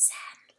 Sam.